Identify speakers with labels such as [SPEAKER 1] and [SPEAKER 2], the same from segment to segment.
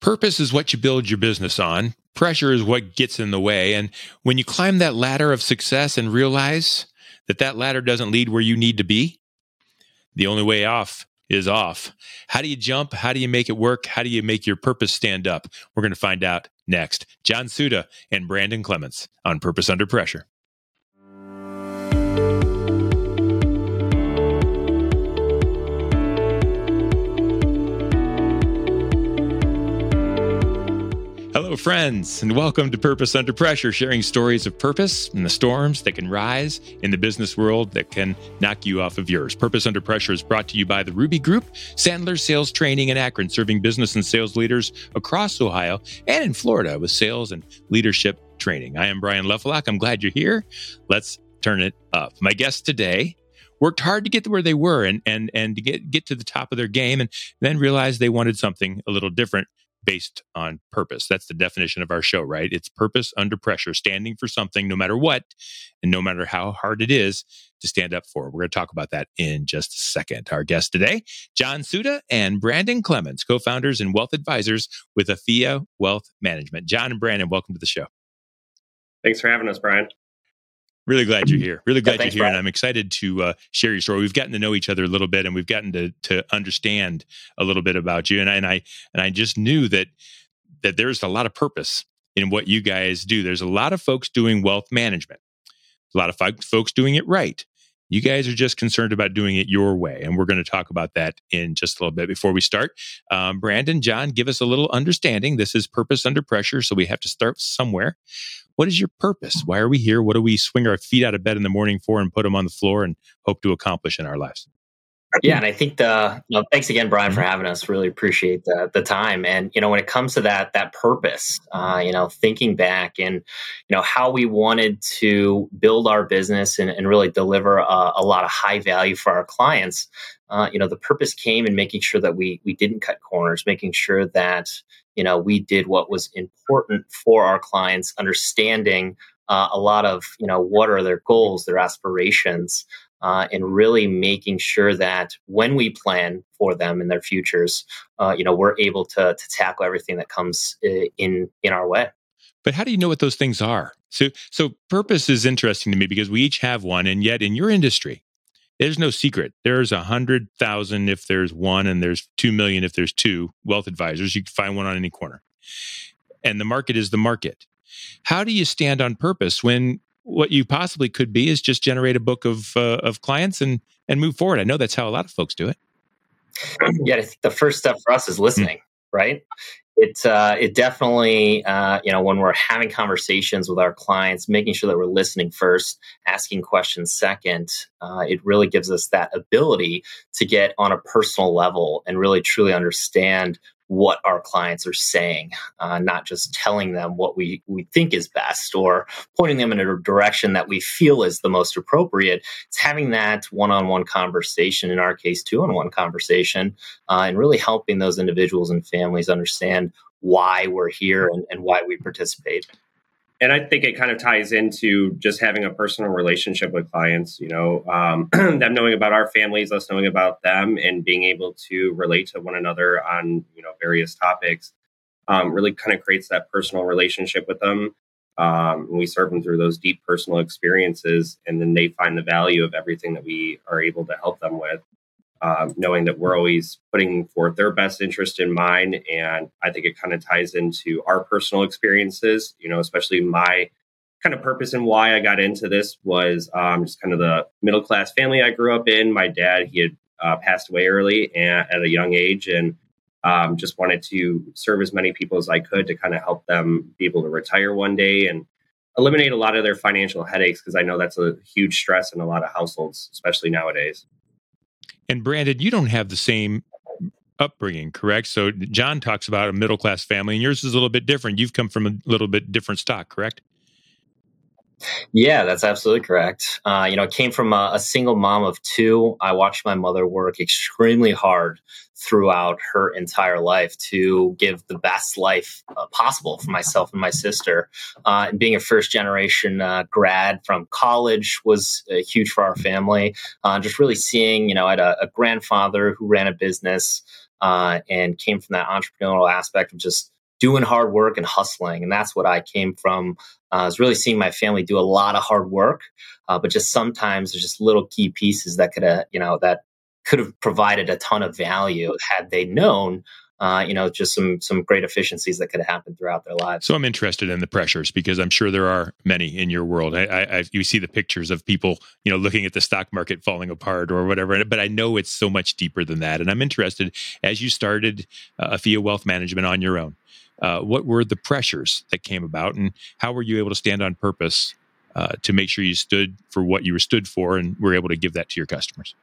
[SPEAKER 1] Purpose is what you build your business on. Pressure is what gets in the way. And when you climb that ladder of success and realize that that ladder doesn't lead where you need to be, the only way off is off. How do you jump? How do you make it work? How do you make your purpose stand up? We're going to find out next. John Siuda and Brandon Clemens on Purpose Under Pressure. Friends, and welcome to Purpose Under Pressure, sharing stories of purpose and the storms that can rise in the business world that can knock you off of yours. Purpose Under Pressure is brought to you by the Ruby Group, Sandler Sales Training in Akron, serving business and sales leaders across Ohio and in Florida with sales and leadership training. I am Brian Lefelock. I'm glad you're here. Let's turn it up. My guest today worked hard to get to where they were and and and to get get to the top of their game and then realized they wanted something a little different based on purpose. That's the definition of our show, right? It's purpose under pressure, standing for something no matter what and no matter how hard it is to stand up for. We're going to talk about that in just a second. Our guests today, John Siuda and Brandon Clemens, co-founders and wealth advisors with Afia Wealth Management. John and Brandon, welcome to the show.
[SPEAKER 2] Thanks for having us, Brian.
[SPEAKER 1] Really glad you're here. Really glad yeah, thanks, you're here, Brian. and I'm excited to uh, share your story. We've gotten to know each other a little bit, and we've gotten to to understand a little bit about you. And I, and I and I just knew that that there's a lot of purpose in what you guys do. There's a lot of folks doing wealth management, a lot of folks doing it right. You guys are just concerned about doing it your way. And we're going to talk about that in just a little bit. Before we start, um, Brandon, John, give us a little understanding. This is Purpose Under Pressure. So we have to start somewhere what is your purpose? Why are we here? What do we swing our feet out of bed in the morning for and put them on the floor and hope to accomplish in our lives?
[SPEAKER 3] Yeah, and I think the you know, thanks again, Brian, for having us. Really appreciate the the time. And you know, when it comes to that that purpose, uh, you know, thinking back and you know how we wanted to build our business and, and really deliver a, a, lot of high value for our clients. Uh, you know, the purpose came in making sure that we we didn't cut corners, making sure that you know we did what was important for our clients understanding uh, a lot of you know what are their goals their aspirations uh, and really making sure that when we plan for them and their futures uh, you know we're able to, to tackle everything that comes uh, in in our way
[SPEAKER 1] but how do you know what those things are so so purpose is interesting to me because we each have one and yet in your industry there's no secret. There's a hundred thousand if there's one, and there's two million if there's two wealth advisors. You can find one on any corner. And the market is the market. How do you stand on purpose when what you possibly could be is just generate a book of uh, of clients and and move forward? I know that's how a lot of folks do it.
[SPEAKER 3] Yeah, I think the first step for us is listening, mm-hmm. right? it uh, it definitely uh, you know when we're having conversations with our clients, making sure that we're listening first, asking questions second, uh, it really gives us that ability to get on a personal level and really truly understand what our clients are saying, uh, not just telling them what we, we think is best or pointing them in a direction that we feel is the most appropriate. It's having that one on one conversation, in our case, two on one conversation, uh, and really helping those individuals and families understand why we're here and, and why we participate
[SPEAKER 2] and I think it kind of ties into just having a personal relationship with clients, you know, um, them knowing about our families, us knowing about them, and being able to relate to one another on, you know, various topics um, really kind of creates that personal relationship with them. Um, we serve them through those deep personal experiences, and then they find the value of everything that we are able to help them with um, knowing that we're always putting forth their best interest in mind. And I think it kind of ties into our personal experiences, you know, especially my kind of purpose and why I got into this was um, just kind of the middle class family I grew up in. My dad, he had uh, passed away early and at a young age, and um, just wanted to serve as many people as I could to kind of help them be able to retire one day and eliminate a lot of their financial headaches because I know that's a huge stress in a lot of households, especially nowadays.
[SPEAKER 1] And Brandon, you don't have the same upbringing, correct? So John talks about a middle class family, and yours is a little bit different. You've come from a little bit different stock, correct?
[SPEAKER 3] Yeah, that's absolutely correct. Uh, you know, it came from a, a, single mom of two. I watched my mother work extremely hard throughout her entire life to give the best life uh, possible for myself and my sister. Uh, and being a first generation uh, grad from college was uh, huge for our family. Uh, just really seeing, you know, I had a, a grandfather who ran a business. and came from that entrepreneurial aspect of just doing hard work and hustling. And that's what I came from. Uh, I was really seeing my family do a lot of hard work, uh, but just sometimes there's just little key pieces that could have, you know, that could have provided a ton of value had they known uh, you know, just some some great efficiencies that could happen throughout their lives.
[SPEAKER 1] So I'm interested in the pressures because I'm sure there are many in your world. I, I, I, you see the pictures of people, you know, looking at the stock market falling apart or whatever, but I know it's so much deeper than that. And I'm interested as you started uh, Afia Wealth Management on your own. Uh, what were the pressures that came about, and how were you able to stand on purpose uh, to make sure you stood for what you were stood for, and were able to give that to your customers?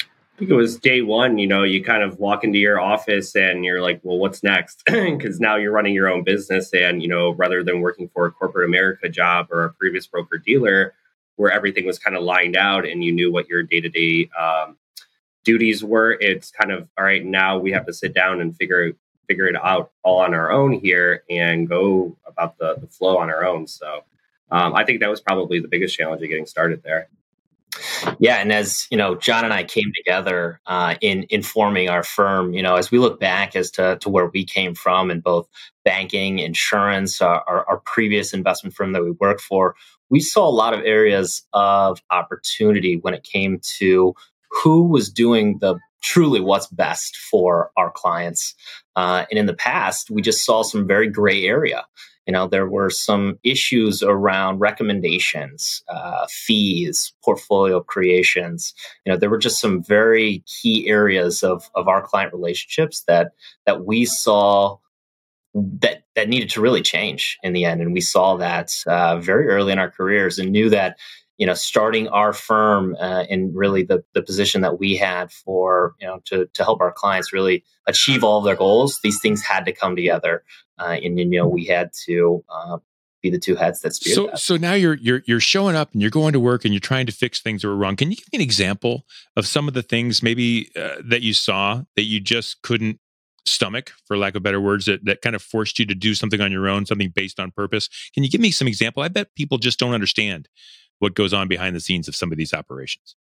[SPEAKER 2] I think it was day one, you know, you kind of walk into your office and you're like, well, what's next? Because now you're running your own business. And, you know, rather than working for a corporate America job or a previous broker dealer where everything was kind of lined out and you knew what your day to day duties were, it's kind of, all right, now we have to sit down and figure figure it out all on our own here and go about the, the flow on our own. So um, I think that was probably the biggest challenge of getting started there.
[SPEAKER 3] Yeah, and as you know, John and I came together uh, in in forming our firm. You know, as we look back as to to where we came from in both banking, insurance, our, our, our previous investment firm that we worked for, we saw a lot of areas of opportunity when it came to who was doing the truly what's best for our clients. Uh, and in the past, we just saw some very gray area. You know, there were some issues around recommendations, uh, fees, portfolio creations. You know, there were just some very key areas of, of our client relationships that that we saw that that needed to really change in the end, and we saw that uh, very early in our careers, and knew that you know starting our firm uh, in really the, the position that we had for you know to, to help our clients really achieve all of their goals these things had to come together uh, and you know we had to uh, be the two heads that steered
[SPEAKER 1] so
[SPEAKER 3] that.
[SPEAKER 1] so now you're you're you're showing up and you're going to work and you're trying to fix things that were wrong. Can you give me an example of some of the things maybe uh, that you saw that you just couldn't stomach for lack of better words that, that kind of forced you to do something on your own something based on purpose? Can you give me some example? I bet people just don't understand what goes on behind the scenes of some of these operations?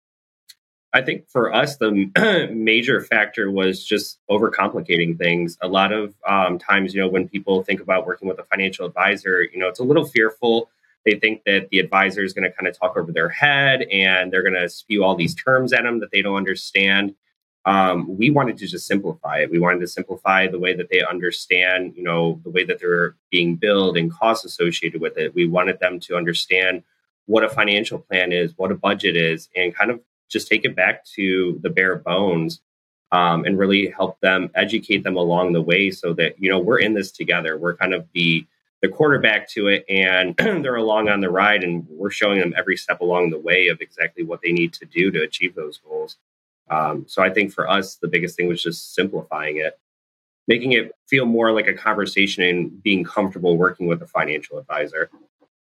[SPEAKER 2] I think for us, the major factor was just overcomplicating things. A lot of um, times, you know, when people think about working with a financial advisor, you know, it's a little fearful. They think that the advisor is going to kind of talk over their head and they're going to spew all these terms at them that they don't understand. Um, we wanted to just simplify it. We wanted to simplify the way that they understand, you know, the way that they're being billed and costs associated with it. We wanted them to understand what a financial plan is, what a budget is, and kind of just take it back to the bare bones um, and really help them educate them along the way so that you know we're in this together. We're kind of the the quarterback to it, and they're along on the ride, and we're showing them every step along the way of exactly what they need to do to achieve those goals. Um, so I think for us, the biggest thing was just simplifying it, making it feel more like a conversation and being comfortable working with a financial advisor.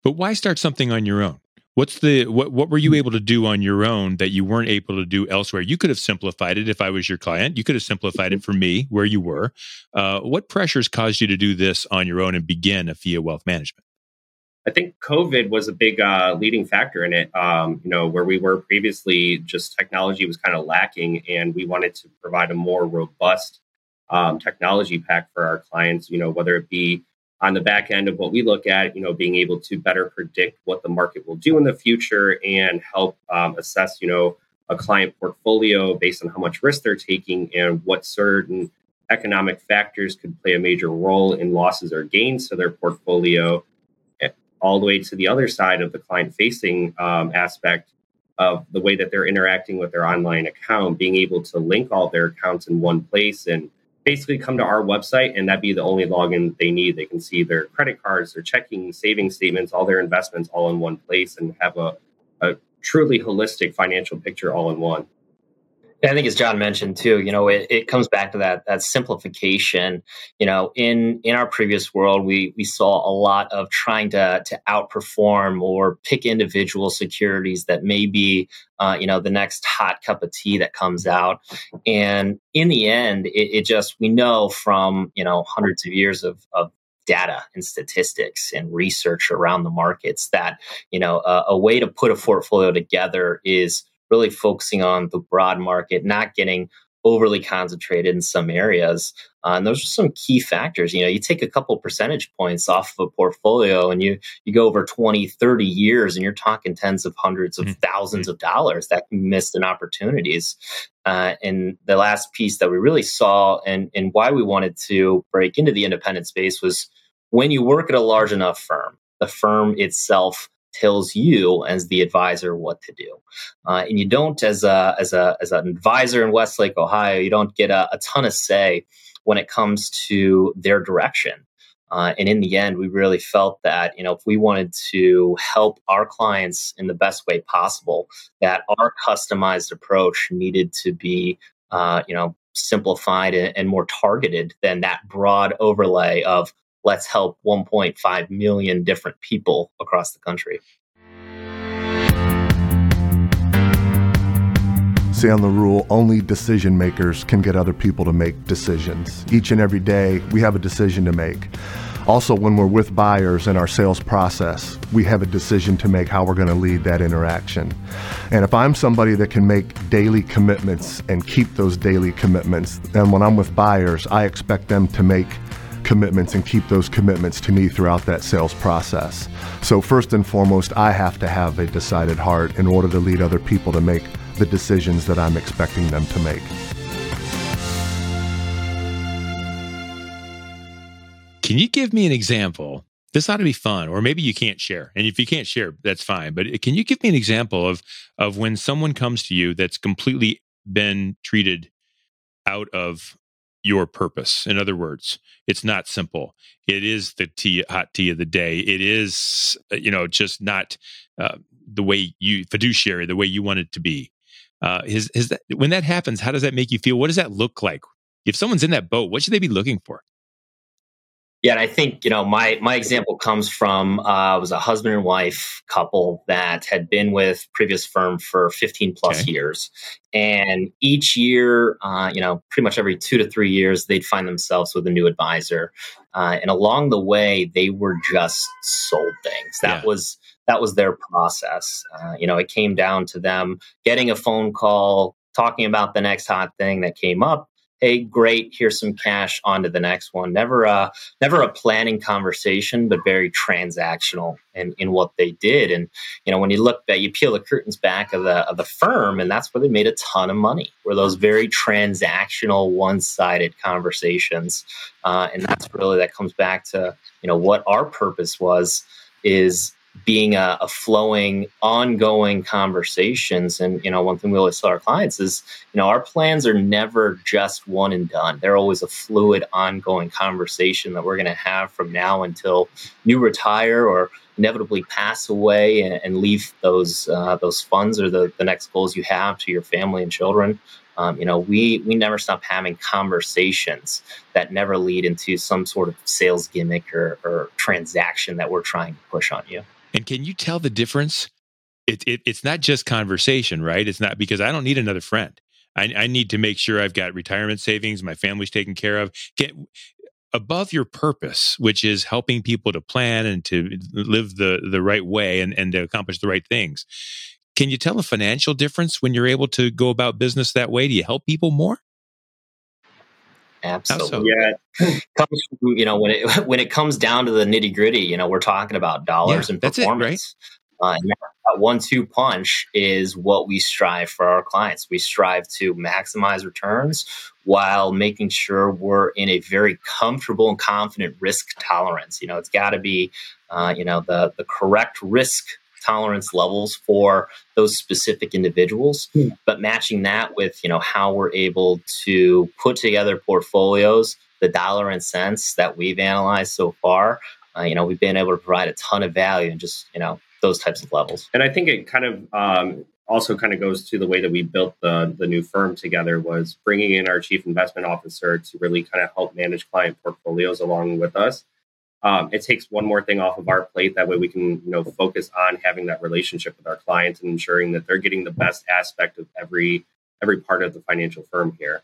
[SPEAKER 1] But why start something on your own? What's the what what were you able to do on your own that you weren't able to do elsewhere? You could have simplified it if I was your client. You could have simplified it for me where you were. Uh, what pressures caused you to do this on your own and begin a Afia Wealth Management?
[SPEAKER 2] I think COVID was a big uh, leading factor in it. Um, you know, where we were previously, just technology was kind of lacking, and we wanted to provide a more robust um, technology pack for our clients. You know, whether it be on the back end of what we look at, you know, being able to better predict what the market will do in the future and help um, assess, you know, a client portfolio based on how much risk they're taking and what certain economic factors could play a major role in losses or gains to their portfolio, eh, all the way to the other side of the client facing um, aspect of the way that they're interacting with their online account, being able to link all their accounts in one place and basically come to our website and that'd be the only login they need. They can see their credit cards, their checking, saving statements, all their investments all in one place and have a, a truly holistic financial picture all in one.
[SPEAKER 3] I think as John mentioned too, you know, it, it comes back to that that simplification. You know, in in our previous world, we we saw a lot of trying to to outperform or pick individual securities that may be, uh, you know, the next hot cup of tea that comes out. And in the end, it, it just we know from you know hundreds of years of of data and statistics and research around the markets that you know a, a way to put a portfolio together is really focusing on the broad market, not getting overly concentrated in some areas. Uh, and those are some key factors. You know, you take a couple percentage points off of a portfolio and you you go over 20, 30 years and you're talking tens of hundreds of mm-hmm. thousands of dollars that missed in opportunities. Uh, and the last piece that we really saw and, and why we wanted to break into the independent space was when you work at a large enough firm, the firm itself tells you as the advisor what to do. Uh, and you don't, as a as a as an advisor in Westlake, Ohio, you don't get a, a ton of say when it comes to their direction. Uh, and in the end, we really felt that you know if we wanted to help our clients in the best way possible, that our customized approach needed to be uh, you know simplified and, and more targeted than that broad overlay of let's help 1.5 million different people across the country.
[SPEAKER 4] See on the rule only decision makers can get other people to make decisions. Each and every day, we have a decision to make. Also, when we're with buyers in our sales process, we have a decision to make how we're going to lead that interaction. And if I'm somebody that can make daily commitments and keep those daily commitments, then when I'm with buyers, I expect them to make commitments and keep those commitments to me throughout that sales process. So, first and foremost, I have to have a decided heart in order to lead other people to make the decisions that I'm expecting them to make.
[SPEAKER 1] Can you give me an example? This ought to be fun, or maybe you can't share. And if you can't share, that's fine. But uh, can you give me an example of of when someone comes to you that's completely been treated out of your purpose. In other words, it's not simple. It is the tea, hot tea of the day. It is, uh, you know, just not uh, the way you fiduciary, the way you want it to be. Uh, is, is that when that happens? How does that make you feel? What does that look like? If someone's in that boat, what should they be looking for?
[SPEAKER 3] Yeah, and I think you know my my example comes from uh, was a husband and wife couple that had been with previous firm for 15 plus okay. years, and each year, uh, you know, pretty much every two to three years, they'd find themselves with a new advisor, uh, and along the way, they were just sold things. That yeah. was that was their process. Uh, you know, it came down to them getting a phone call, talking about the next hot thing that came up hey great here's some cash on to the next one. Never a never a planning conversation but very transactional in, in what they did. And you know when you look at you peel the curtains back of the of the firm and that's where they made a ton of money were those very transactional one-sided conversations. Uh, and that's really that comes back to you know what our purpose was is being a, a, flowing, ongoing conversations. And you know, one thing we always tell our clients is, you know, our plans are never just one and done. They're always a fluid, ongoing conversation that we're going to have from now until you retire or inevitably pass away and, and leave those uh, those funds or the, the next goals you have to your family and children. Um, you know, we we never stop having conversations that never lead into some sort of sales gimmick or, or transaction that we're trying to push on you.
[SPEAKER 1] And can you tell the difference? It, it, it's not just conversation, right? It's not because I don't need another friend. I, I need to make sure I've got retirement savings, my family's taken care of. Get above your purpose, which is helping people to plan and to live the the right way and, and to accomplish the right things. Can you tell a financial difference when you're able to go about business that way? Do you help people more?
[SPEAKER 3] Absolutely. Yeah. comes from, you know, when it when it comes down to the nitty gritty, you know, we're talking about dollars yeah, and performance. It, right? uh, and that one-two punch is what we strive for our clients. We strive to maximize returns while making sure we're in a very comfortable and confident risk tolerance. You know, it's got to be, uh, you know, the the correct risk tolerance levels for those specific individuals mm. but matching that with you know how we're able to put together portfolios the dollar and cents that we've analyzed so far uh, you know we've been able to provide a ton of value in just you know those types of levels
[SPEAKER 2] and i think it kind of um, also kind of goes to the way that we built the the new firm together was bringing in our chief investment officer to really kind of help manage client portfolios along with us um, it takes one more thing off of our plate. That way, we can you know focus on having that relationship with our clients and ensuring that they're getting the best aspect of every every part of the financial firm here.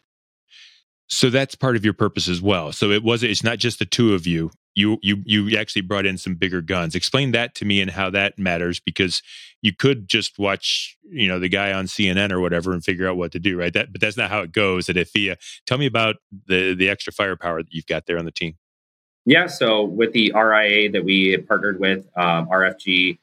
[SPEAKER 1] So that's part of your purpose as well. So it was it's not just the two of you you you you actually brought in some bigger guns. Explain that to me and how that matters because you could just watch you know the guy on CNN or whatever and figure out what to do, right? That but that's not how it goes at Afia. Tell me about the the extra firepower that you've got there on the team.
[SPEAKER 2] Yeah, so with the RIA that we partnered with, um, RFG,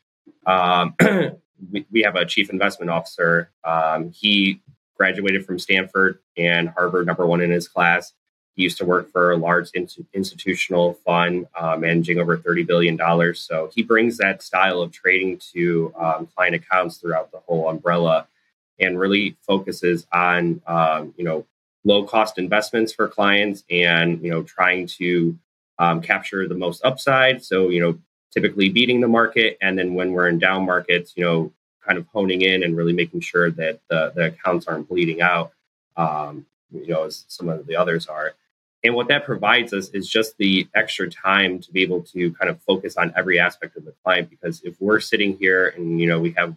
[SPEAKER 2] um, we, we, have a chief investment officer. Um, he graduated from Stanford and Harvard, number one in his class. He used to work for a large in- institutional fund uh, managing over $30 billion. So he brings that style of trading to um, client accounts throughout the whole umbrella and really focuses on, um, you know, low cost investments for clients and, you know, trying to um, capture the most upside. So, you know, typically beating the market. And then when we're in down markets, you know, kind of honing in and really making sure that the, the accounts aren't bleeding out, um, you know, as some of the others are. And what that provides us is just the extra time to be able to kind of focus on every aspect of the client. Because if we're sitting here and, you know, we have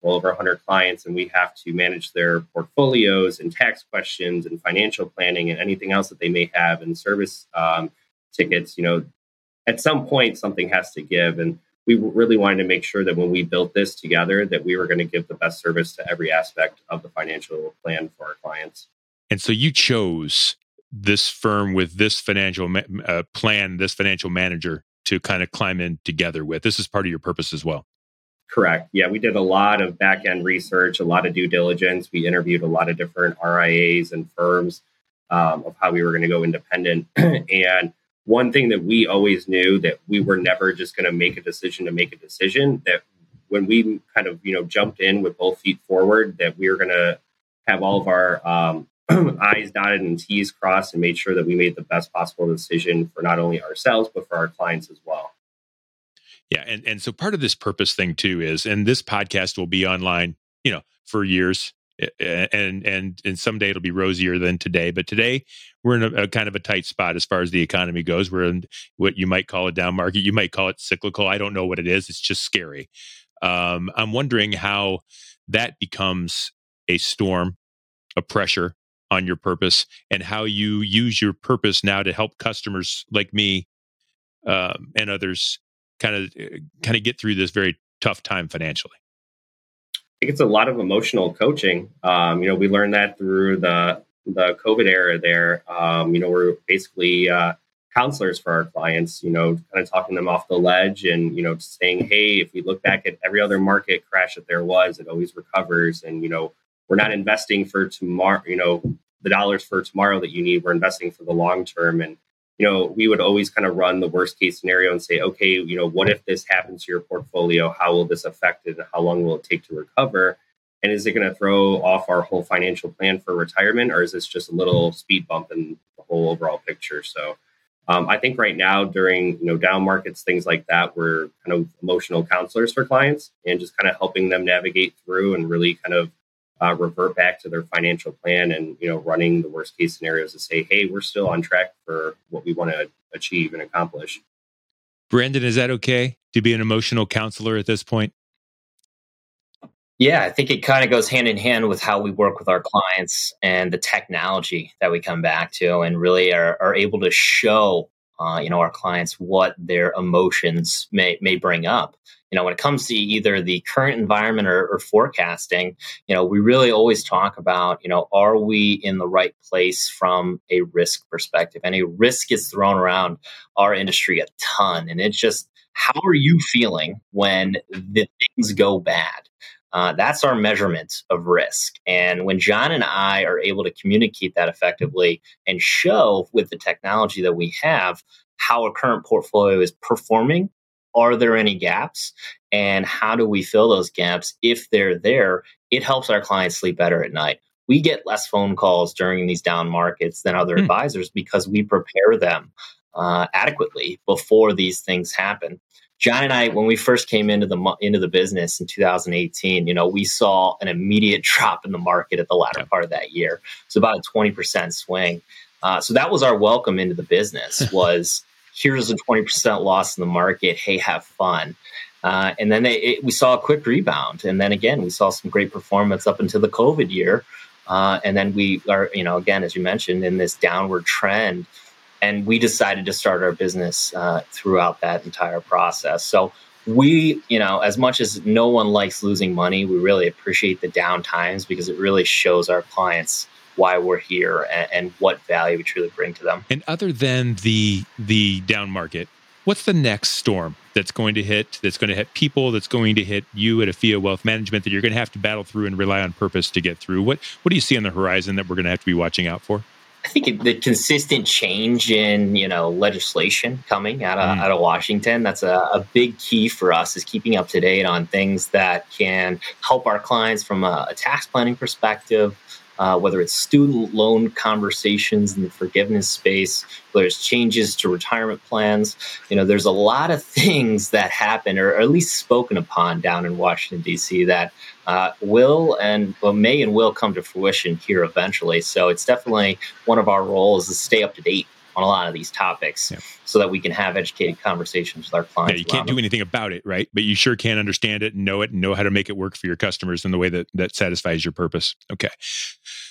[SPEAKER 2] well over 100 clients and we have to manage their portfolios and tax questions and financial planning and anything else that they may have and service um, tickets, you know, at some point something has to give. And we really wanted to make sure that when we built this together, that we were going to give the best service to every aspect of the financial plan for our clients.
[SPEAKER 1] And so you chose this firm with this financial uh, plan, this financial manager to kind of climb in together with. This is part of your purpose as well.
[SPEAKER 2] Correct. Yeah, we did a lot of back end research, a lot of due diligence. We interviewed a lot of different RIAs and firms um, of how we were going to go independent. and one thing that we always knew that we were never just going to make a decision to make a decision, that when we kind of, you know, jumped in with both feet forward, that we were going to have all of our um, I's dotted and T's crossed and made sure that we made the best possible decision for not only ourselves, but for our clients as well.
[SPEAKER 1] Yeah. And, and so part of this purpose thing too is, and this podcast will be online, you know, for years and and and someday it'll be rosier than today. But today we're in a, a, kind of a tight spot as far as the economy goes. We're in what you might call a down market. You might call it cyclical. I don't know what it is. It's just scary. Um, I'm wondering how that becomes a storm, a pressure on your purpose and how you use your purpose now to help customers like me um, and others kind of uh, kind of get through this very tough time financially.
[SPEAKER 2] Think it's a lot of emotional coaching. Um, you know, we learned that through the the COVID era. There, um, you know, we're basically uh, counselors for our clients. You know, kind of talking them off the ledge, and you know, saying, "Hey, if we look back at every other market crash that there was, it always recovers." And you know, we're not investing for tomorrow, you know, the dollars for tomorrow that you need. We're investing for the long term. And, you know, we would always kind of run the worst case scenario and say, okay, you know, what if this happens to your portfolio? How will this affect it? And how long will it take to recover? And is it going to throw off our whole financial plan for retirement, or is this just a little speed bump in the whole overall picture? So, um, I think right now during you know down markets, things like that, we're kind of emotional counselors for clients and just kind of helping them navigate through and really kind of uh, revert back to their financial plan and you know running the worst case scenarios to say hey we're still on track for what we want to achieve and accomplish.
[SPEAKER 1] Brandon is that okay to be an emotional counselor at this point?
[SPEAKER 3] Yeah i think it kind of goes hand in hand with how we work with our clients and the technology that we come back to and really are, are able to show uh, you know our clients what their emotions may may bring up you know when it comes to either the current environment or, or, forecasting you know we really always talk about you know are we in the right place from a risk perspective any risk is thrown around our industry a ton and it's just how are you feeling when the things go bad uh, that's our measurement of risk. And when John and I are able to communicate that effectively and show with the technology that we have how a current portfolio is performing, are there any gaps? And how do we fill those gaps? If they're there, it helps our clients sleep better at night. We get less phone calls during these down markets than other hmm. advisors because we prepare them uh, adequately before these things happen. John and I, when we first came into the into the business in 2018, you know, we saw an immediate drop in the market at the latter part of that year. So about a 20% swing. Uh, so that was our welcome into the business. Was here's a 20% loss in the market. Hey, have fun. Uh, and then they, it, we saw a quick rebound. And then again, we saw some great performance up until the COVID year. Uh, and then we are, you know, again, as you mentioned, in this downward trend and we decided to start our business uh, throughout that entire process. So we, you know, as much as no one likes losing money, we really appreciate the down times because it really shows our clients why we're here and, and, what value we truly bring to them.
[SPEAKER 1] And other than the the down market, what's the next storm that's going to hit? That's going to hit people. That's going to hit you at Afia Wealth Management. That you're going to have to battle through and rely on purpose to get through. What What do you see on the horizon that we're going to have to be watching out for?
[SPEAKER 3] I think the consistent change in you know legislation coming out of, mm. out of Washington that's a, a, big key for us is keeping up to date on things that can help our clients from a, a tax planning perspective, uh, whether it's student loan conversations in the forgiveness space, whether it's changes to retirement plans. You know, there's a lot of things that happen, or, at least spoken upon down in Washington D.C. that uh, will and well, may and will come to fruition here eventually. So it's definitely one of our roles to stay up to date on a lot of these topics yeah. so that we can have educated conversations with our clients.
[SPEAKER 1] Yeah, you can't do anything about it, right? But you sure can understand it and know it and know how to make it work for your customers in the way that, that satisfies your purpose. Okay.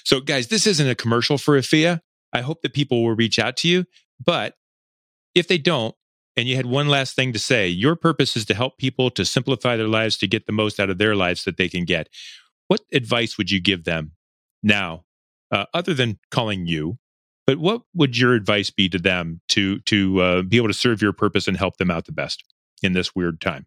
[SPEAKER 1] So, guys, this isn't a commercial for Afia. I hope that people will reach out to you. But if they don't, and you had one last thing to say, your purpose is to help people to simplify their lives to get the most out of their lives that they can get. What advice would you give them now, uh, other than calling you but what would your advice be to them to to uh, be able to serve your purpose and help them out the best in this weird time?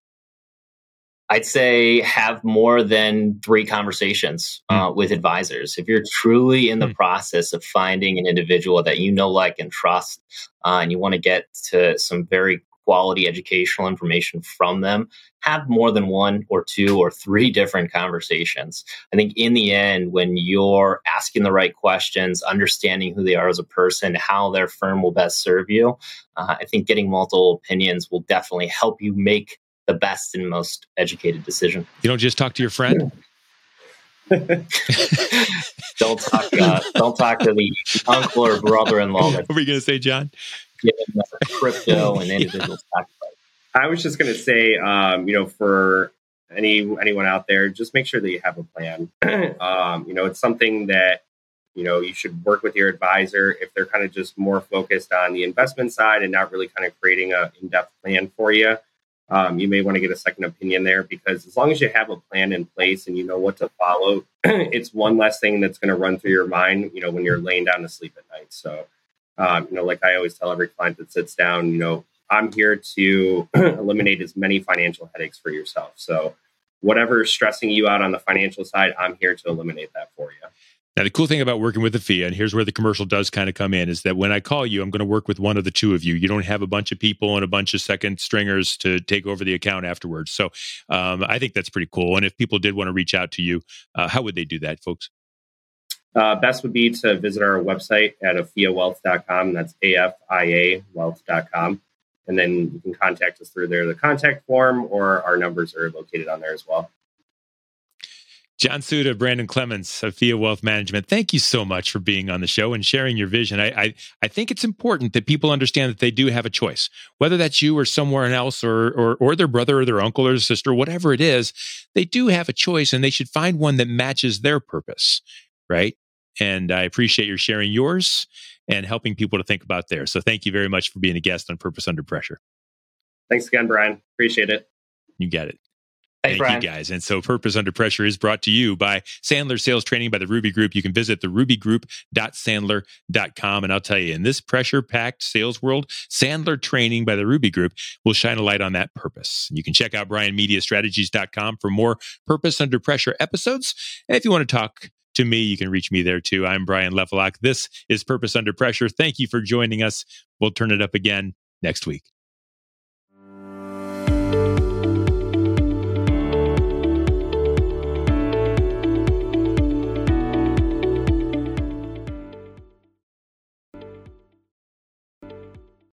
[SPEAKER 3] I'd say have more than three conversations uh, mm. with advisors. If you're truly in the mm. process of finding an individual that you know, like, and trust, uh, and you want to get to some very quality educational information from them, have more than one or two or three different conversations. I think in the end, when you're asking the right questions, understanding who they are as a person, how their firm will best serve you, uh, I think getting multiple opinions will definitely help you make the best and most educated decision.
[SPEAKER 1] You don't just talk to your friend.
[SPEAKER 3] don't talk. Uh, don't talk to the uncle or brother-in-law.
[SPEAKER 1] What were you going to say, John?
[SPEAKER 3] Given crypto and individual stock
[SPEAKER 2] I was just going to say, um, you know, for any anyone out there, just make sure that you have a plan. um, you know, it's something that you know you should work with your advisor if they're kind of just more focused on the investment side and not really kind of creating a in-depth plan for you. Um, you may want to get a second opinion there because as long as you have a plan in place and you know what to follow, it's one less thing that's going to run through your mind. You know, when you're laying down to sleep at night. So um, you know, like I always tell every client that sits down, you know, I'm here to eliminate as many financial headaches for yourself. So whatever's stressing you out on the financial side, I'm here to eliminate that for you.
[SPEAKER 1] Now, the cool thing about working with Afia, and here's where the commercial does kind of come in, is that when I call you, I'm going to work with one of the two of you. You don't have a bunch of people and a bunch of second stringers to take over the account afterwards. So um, I think that's pretty cool. And if people did want to reach out to you, uh, how would they do that, folks?
[SPEAKER 2] Uh, best would be to visit our website at afiawealth.com. That's A-F-I-A wealth.com. And then you can contact us through there, the contact form, or our numbers are located on there as well.
[SPEAKER 1] John Siuda, Brandon Clemens, Afia Wealth Management, thank you so much for being on the show and sharing your vision. I, I, I, think it's important that people understand that they do have a choice, whether that's you or someone else or, or, or their brother or their uncle or sister, whatever it is, they do have a choice and they should find one that matches their purpose, right? And I appreciate your sharing yours and helping people to think about theirs. So thank you very much for being a guest on Purpose Under Pressure.
[SPEAKER 2] Thanks again, Brian. Appreciate it.
[SPEAKER 1] You get it.
[SPEAKER 3] Thanks,
[SPEAKER 1] Thank
[SPEAKER 3] Brian.
[SPEAKER 1] you guys. And so Purpose Under Pressure is brought to you by Sandler Sales Training by the Ruby Group. You can visit the rubygroup.sandler.com. And I'll tell you, in this pressure packed sales world, Sandler Training by the Ruby Group will shine a light on that purpose. You can check out brianmediastrategies.com for more Purpose Under Pressure episodes. And if you want to talk to me, you can reach me there too. I'm Brian Lefelock. This is Purpose Under Pressure. Thank you for joining us. We'll turn it up again next week.